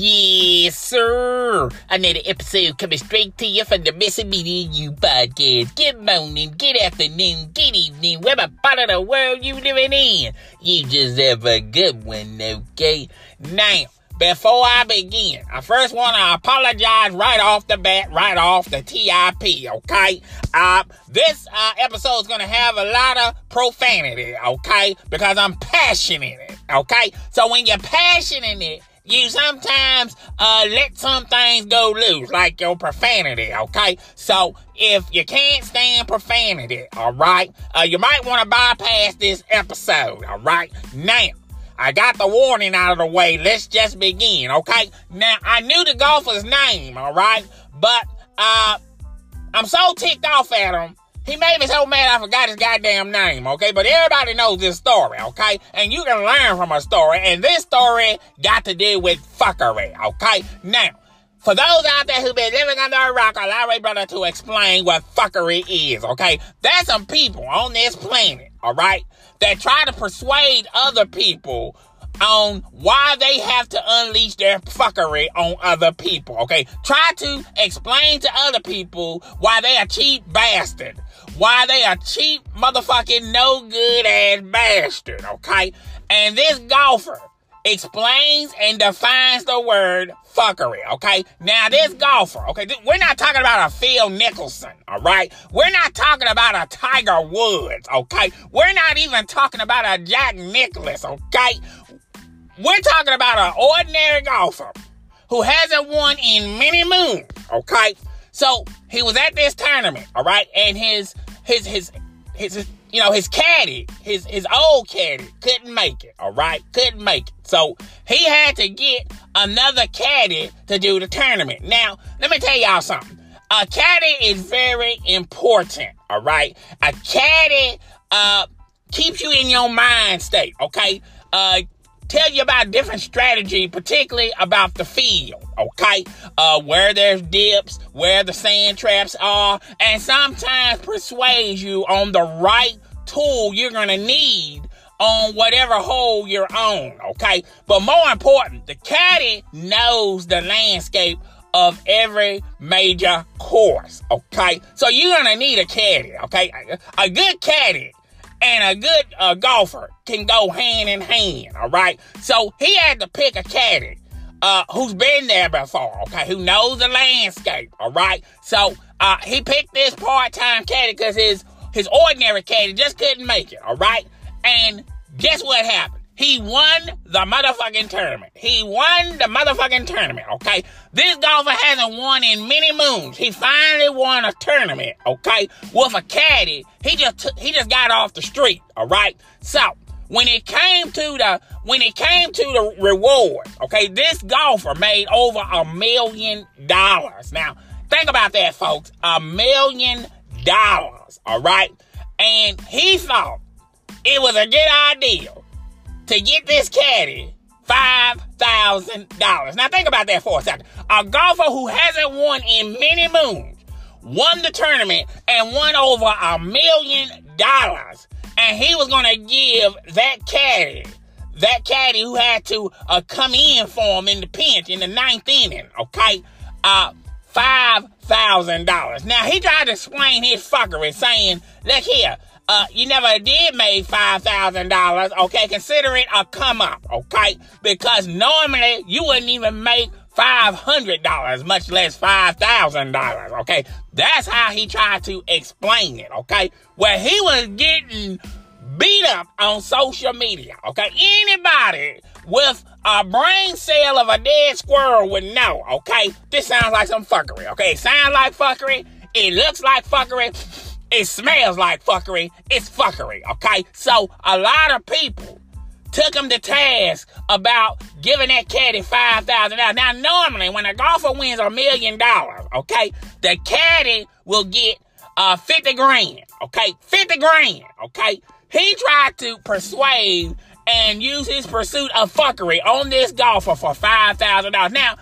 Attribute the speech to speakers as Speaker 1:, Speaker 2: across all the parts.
Speaker 1: Yes, sir. Another episode coming straight to you from the Missing Media You podcast. Good morning, good afternoon, good evening, whatever part of the world you living in. You just have a good one, okay? Now, before I begin, I first want to apologize right off the bat, right off the TIP, okay? Uh, this uh, episode is going to have a lot of profanity, okay? Because I'm passionate, okay? So when you're passionate you sometimes uh, let some things go loose, like your profanity, okay? So if you can't stand profanity, all right, uh, you might want to bypass this episode, all right? Now, I got the warning out of the way. Let's just begin, okay? Now, I knew the golfer's name, all right? But uh, I'm so ticked off at him he made me so mad I forgot his goddamn name, okay? But everybody knows this story, okay? And you can learn from a story. And this story got to do with fuckery, okay? Now, for those out there who've been living under a rock, allow my brother to explain what fuckery is, okay? There's some people on this planet, all right, that try to persuade other people on why they have to unleash their fuckery on other people, okay? Try to explain to other people why they are cheap bastard. Why they are cheap motherfucking no good ass bastard, okay? And this golfer explains and defines the word fuckery, okay? Now, this golfer, okay, th- we're not talking about a Phil Mickelson, all right? We're not talking about a Tiger Woods, okay? We're not even talking about a Jack Nicklaus, okay? We're talking about an ordinary golfer who hasn't won in many moons, okay? So he was at this tournament, all right, and his his his his, his you know his caddy, his his old caddy couldn't make it, all right, couldn't make it. So he had to get another caddy to do the tournament. Now let me tell y'all something. A caddy is very important, all right. A caddy uh keeps you in your mind state, okay. Uh, tell you about different strategy, particularly about the field, okay? Uh, where there's dips, where the sand traps are, and sometimes persuade you on the right tool you're gonna need on whatever hole you're on, okay? But more important, the caddy knows the landscape of every major course, okay? So you're gonna need a caddy, okay? A good caddy and a good uh, golfer can go hand in hand, all right? So he had to pick a caddy uh, who's been there before, okay, who knows the landscape, all right? So uh, he picked this part-time caddy because his his ordinary caddy just couldn't make it, all right? And guess what happened? He won the motherfucking tournament. He won the motherfucking tournament, okay? This golfer hasn't won in many moons. He finally won a tournament, okay? With a caddy. He just t- he just got off the street, all right? So, when it came to the when it came to the reward, okay, this golfer made over a million dollars. Now, think about that, folks. A million dollars, all right? And he thought it was a good idea to get this caddy $5,000. Now think about that for a second. A golfer who hasn't won in many moons won the tournament and won over a million dollars. And he was going to give that caddy, that caddy who had to uh, come in for him in the pinch in the ninth inning, okay, uh, $5,000. Now he tried to explain his fuckery saying, look here, uh, you never did make $5,000, okay? Consider it a come up, okay? Because normally you wouldn't even make $500, much less $5,000, okay? That's how he tried to explain it, okay? Where he was getting beat up on social media, okay? Anybody with a brain cell of a dead squirrel would know, okay? This sounds like some fuckery, okay? It sounds like fuckery. It looks like fuckery it smells like fuckery. It's fuckery, okay? So a lot of people took him to task about giving that caddy five thousand dollars. Now, normally when a golfer wins a million dollars, okay, the caddy will get uh fifty grand, okay, fifty grand, okay. He tried to persuade and use his pursuit of fuckery on this golfer for five thousand dollars. Now,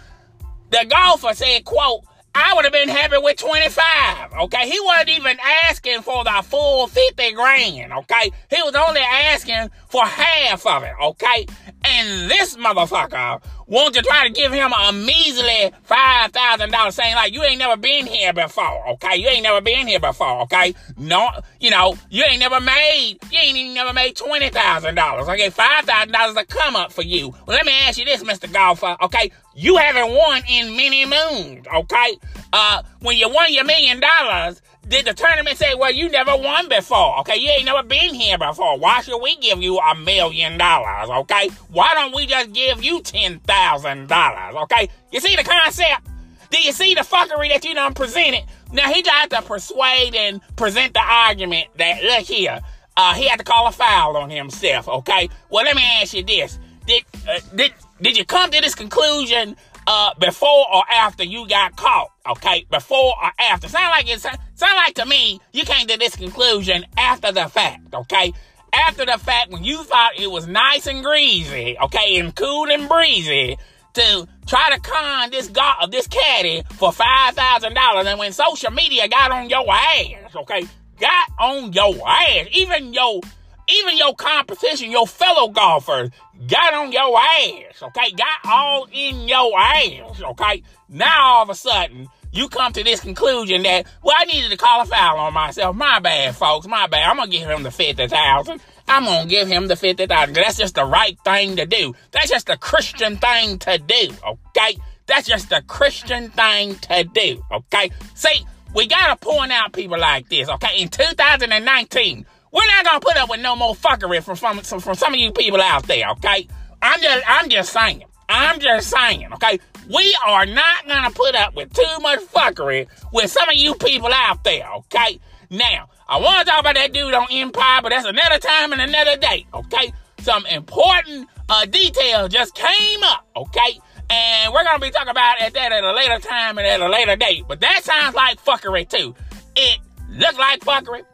Speaker 1: the golfer said, "quote." I would have been happy with 25, okay? He wasn't even asking for the full 50 grand, okay? He was only asking for half of it, okay? And this motherfucker want to try to give him a measly five thousand dollars, saying like you ain't never been here before, okay? You ain't never been here before, okay? No, you know, you ain't never made, you ain't even never made twenty thousand dollars, okay? Five thousand dollars a come up for you. Well, let me ask you this, Mister Golfer, okay? You haven't won in many moons, okay? Uh, when you won your million dollars, did the tournament say, well, you never won before, okay? You ain't never been here before. Why should we give you a million dollars, okay? Why don't we just give you $10,000, okay? You see the concept? Do you see the fuckery that you done presented? Now, he tried to persuade and present the argument that, look here, uh, he had to call a foul on himself, okay? Well, let me ask you this. Did, uh, did, did you come to this conclusion uh, before or after you got caught. Okay, before or after. Sound like it. Sound like to me you came to this conclusion after the fact. Okay, after the fact when you thought it was nice and greasy. Okay, and cool and breezy to try to con this guy, this caddy for five thousand dollars, and when social media got on your ass. Okay, got on your ass. Even your even your competition, your fellow golfers, got on your ass, okay? Got all in your ass, okay? Now all of a sudden, you come to this conclusion that, well, I needed to call a foul on myself. My bad, folks. My bad. I'm gonna give him the fifty thousand. I'm gonna give him the fifty thousand. That's just the right thing to do. That's just the Christian thing to do, okay? That's just the Christian thing to do, okay? See, we gotta point out people like this, okay? In 2019, we're not gonna put up with no more fuckery from, from, from some of you people out there, okay? I'm just I'm just saying. I'm just saying, okay? We are not gonna put up with too much fuckery with some of you people out there, okay? Now, I wanna talk about that dude on Empire, but that's another time and another day, okay? Some important uh, details just came up, okay? And we're gonna be talking about at that at a later time and at a later date. But that sounds like fuckery too. It looks like fuckery.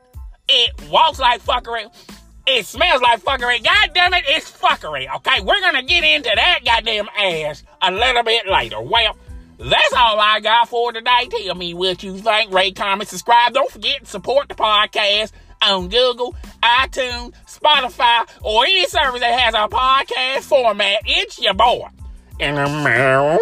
Speaker 1: It walks like fuckery. It smells like fuckery. God damn it, it's fuckery. Okay, we're gonna get into that goddamn ass a little bit later. Well, that's all I got for today. Tell me what you think. Rate, comment, subscribe. Don't forget to support the podcast on Google, iTunes, Spotify, or any service that has a podcast format. It's your boy. In the